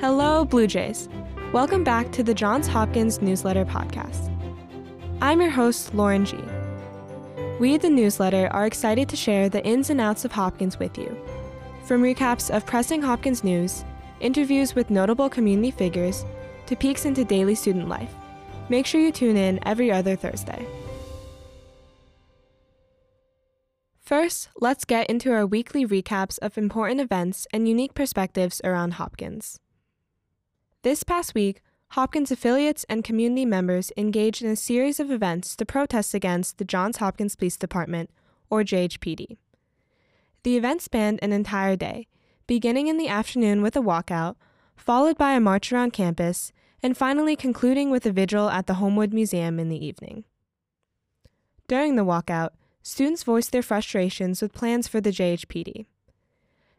Hello, Blue Jays. Welcome back to the Johns Hopkins Newsletter Podcast. I'm your host, Lauren Ji. We at the newsletter are excited to share the ins and outs of Hopkins with you. From recaps of pressing Hopkins news, interviews with notable community figures, to peeks into daily student life. Make sure you tune in every other Thursday. First, let's get into our weekly recaps of important events and unique perspectives around Hopkins. This past week, Hopkins affiliates and community members engaged in a series of events to protest against the Johns Hopkins Police Department, or JHPD. The event spanned an entire day, beginning in the afternoon with a walkout, followed by a march around campus, and finally concluding with a vigil at the Homewood Museum in the evening. During the walkout, students voiced their frustrations with plans for the JHPD.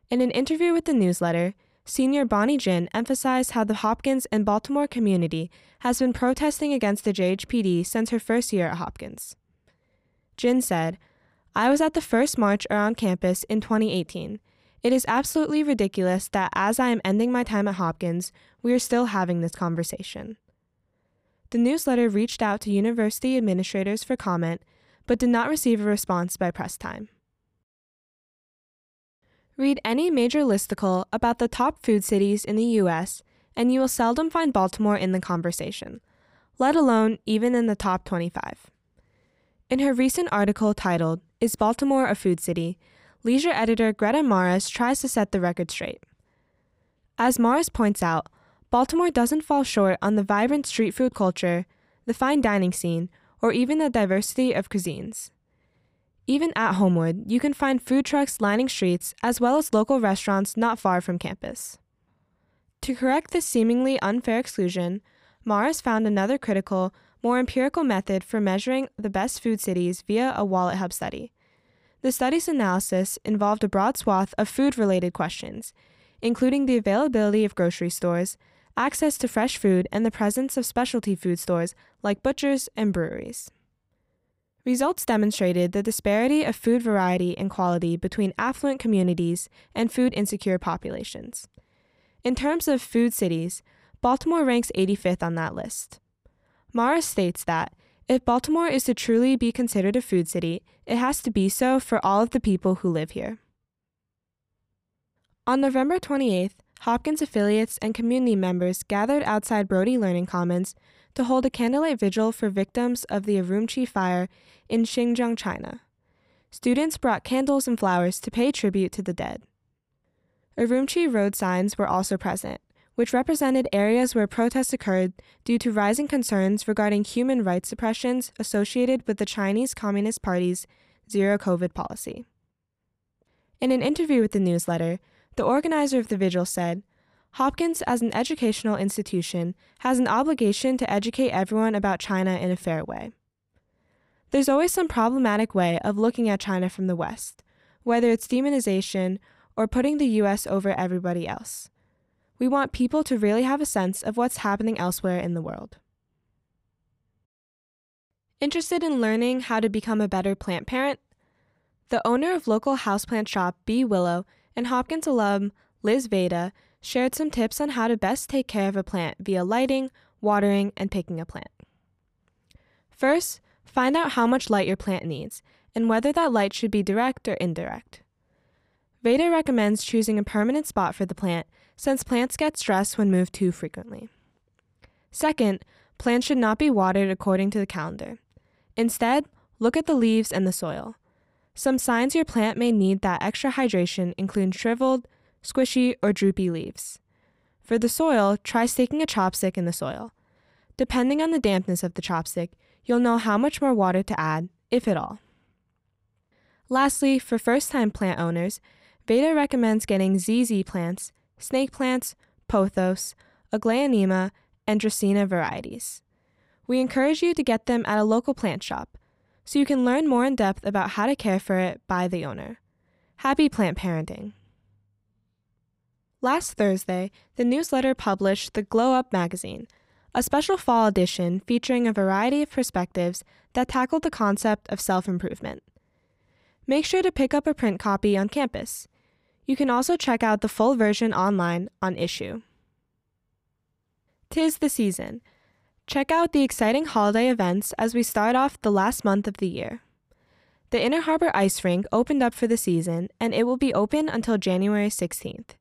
In an interview with the newsletter, senior Bonnie Jin emphasized how the Hopkins and Baltimore community has been protesting against the JHPD since her first year at Hopkins. Jin said, I was at the first march around campus in 2018. It is absolutely ridiculous that as I am ending my time at Hopkins, we are still having this conversation. The newsletter reached out to university administrators for comment but did not receive a response by press time. Read any major listicle about the top food cities in the US, and you will seldom find Baltimore in the conversation, let alone even in the top 25. In her recent article titled, Is Baltimore a Food City? leisure editor Greta Morris tries to set the record straight. As Morris points out, Baltimore doesn't fall short on the vibrant street food culture, the fine dining scene, or even the diversity of cuisines. Even at Homewood, you can find food trucks lining streets as well as local restaurants not far from campus. To correct this seemingly unfair exclusion, Morris found another critical, more empirical method for measuring the best food cities via a WalletHub study. The study's analysis involved a broad swath of food related questions, including the availability of grocery stores, access to fresh food, and the presence of specialty food stores like butchers and breweries. Results demonstrated the disparity of food variety and quality between affluent communities and food insecure populations. In terms of food cities, Baltimore ranks 85th on that list. Morris states that if Baltimore is to truly be considered a food city, it has to be so for all of the people who live here. On November 28th, Hopkins affiliates and community members gathered outside Brody Learning Commons to hold a candlelight vigil for victims of the Urumqi fire in Xinjiang, China. Students brought candles and flowers to pay tribute to the dead. Urumqi road signs were also present, which represented areas where protests occurred due to rising concerns regarding human rights suppressions associated with the Chinese Communist Party's zero COVID policy. In an interview with the newsletter, the organizer of the vigil said, Hopkins, as an educational institution, has an obligation to educate everyone about China in a fair way. There's always some problematic way of looking at China from the West, whether it's demonization or putting the US over everybody else. We want people to really have a sense of what's happening elsewhere in the world. Interested in learning how to become a better plant parent? The owner of local houseplant shop B.Willow and Hopkins alum Liz Vayda shared some tips on how to best take care of a plant via lighting, watering, and picking a plant. First, find out how much light your plant needs and whether that light should be direct or indirect. Vayda recommends choosing a permanent spot for the plant since plants get stressed when moved too frequently. Second, plants should not be watered according to the calendar. Instead, look at the leaves and the soil. Some signs your plant may need that extra hydration include shriveled, squishy, or droopy leaves. For the soil, try sticking a chopstick in the soil. Depending on the dampness of the chopstick, you'll know how much more water to add, if at all. Lastly, for first time plant owners, Vayda recommends getting ZZ plants, snake plants, pothos, aglaonema, and dracaena varieties. We encourage you to get them at a local plant shop so you can learn more in depth about how to care for it by the owner. Happy plant parenting! Last Thursday, the newsletter published the Glow Up magazine, a special fall edition featuring a variety of perspectives that tackled the concept of self improvement. Make sure to pick up a print copy on campus. You can also check out the full version online on Issuu. Tis the season. Check out the exciting holiday events as we start off the last month of the year. The Inner Harbor Ice Rink opened up for the season, and it will be open until January 16th.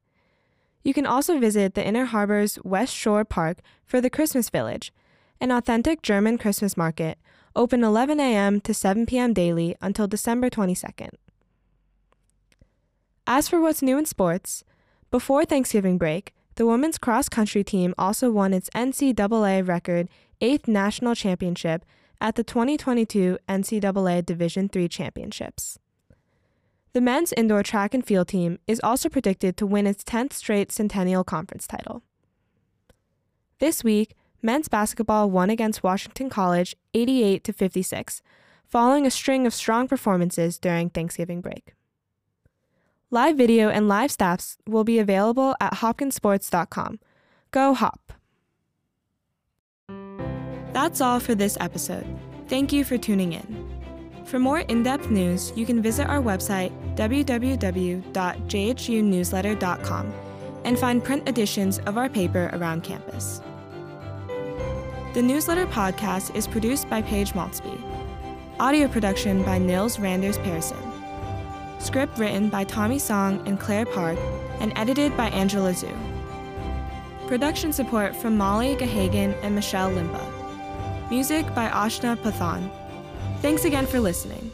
You can also visit the Inner Harbor's West Shore Park for the Christmas Village, an authentic German Christmas market, open 11 a.m. to 7 p.m. daily until December 22nd. As for what's new in sports, before Thanksgiving break, the women's cross country team also won its NCAA record eighth national championship at the 2022 NCAA Division III Championships. The men's indoor track and field team is also predicted to win its 10th straight Centennial Conference title. This week, men's basketball won against Washington College 88 to 56, following a string of strong performances during Thanksgiving break. Live video and live stats will be available at hopkinssports.com. Go Hop! That's all for this episode. Thank you for tuning in. For more in depth news, you can visit our website, www.jhunewsletter.com, and find print editions of our paper around campus. The newsletter podcast is produced by Paige Maultsby. Audio production by Nils Randers-Pehrson. Script written by Tommy Song and Claire Park, and edited by Angela Zhu. Production support from Molly Gahagen and Michelle Limpe. Music by Ashna Pathan. Thanks again for listening.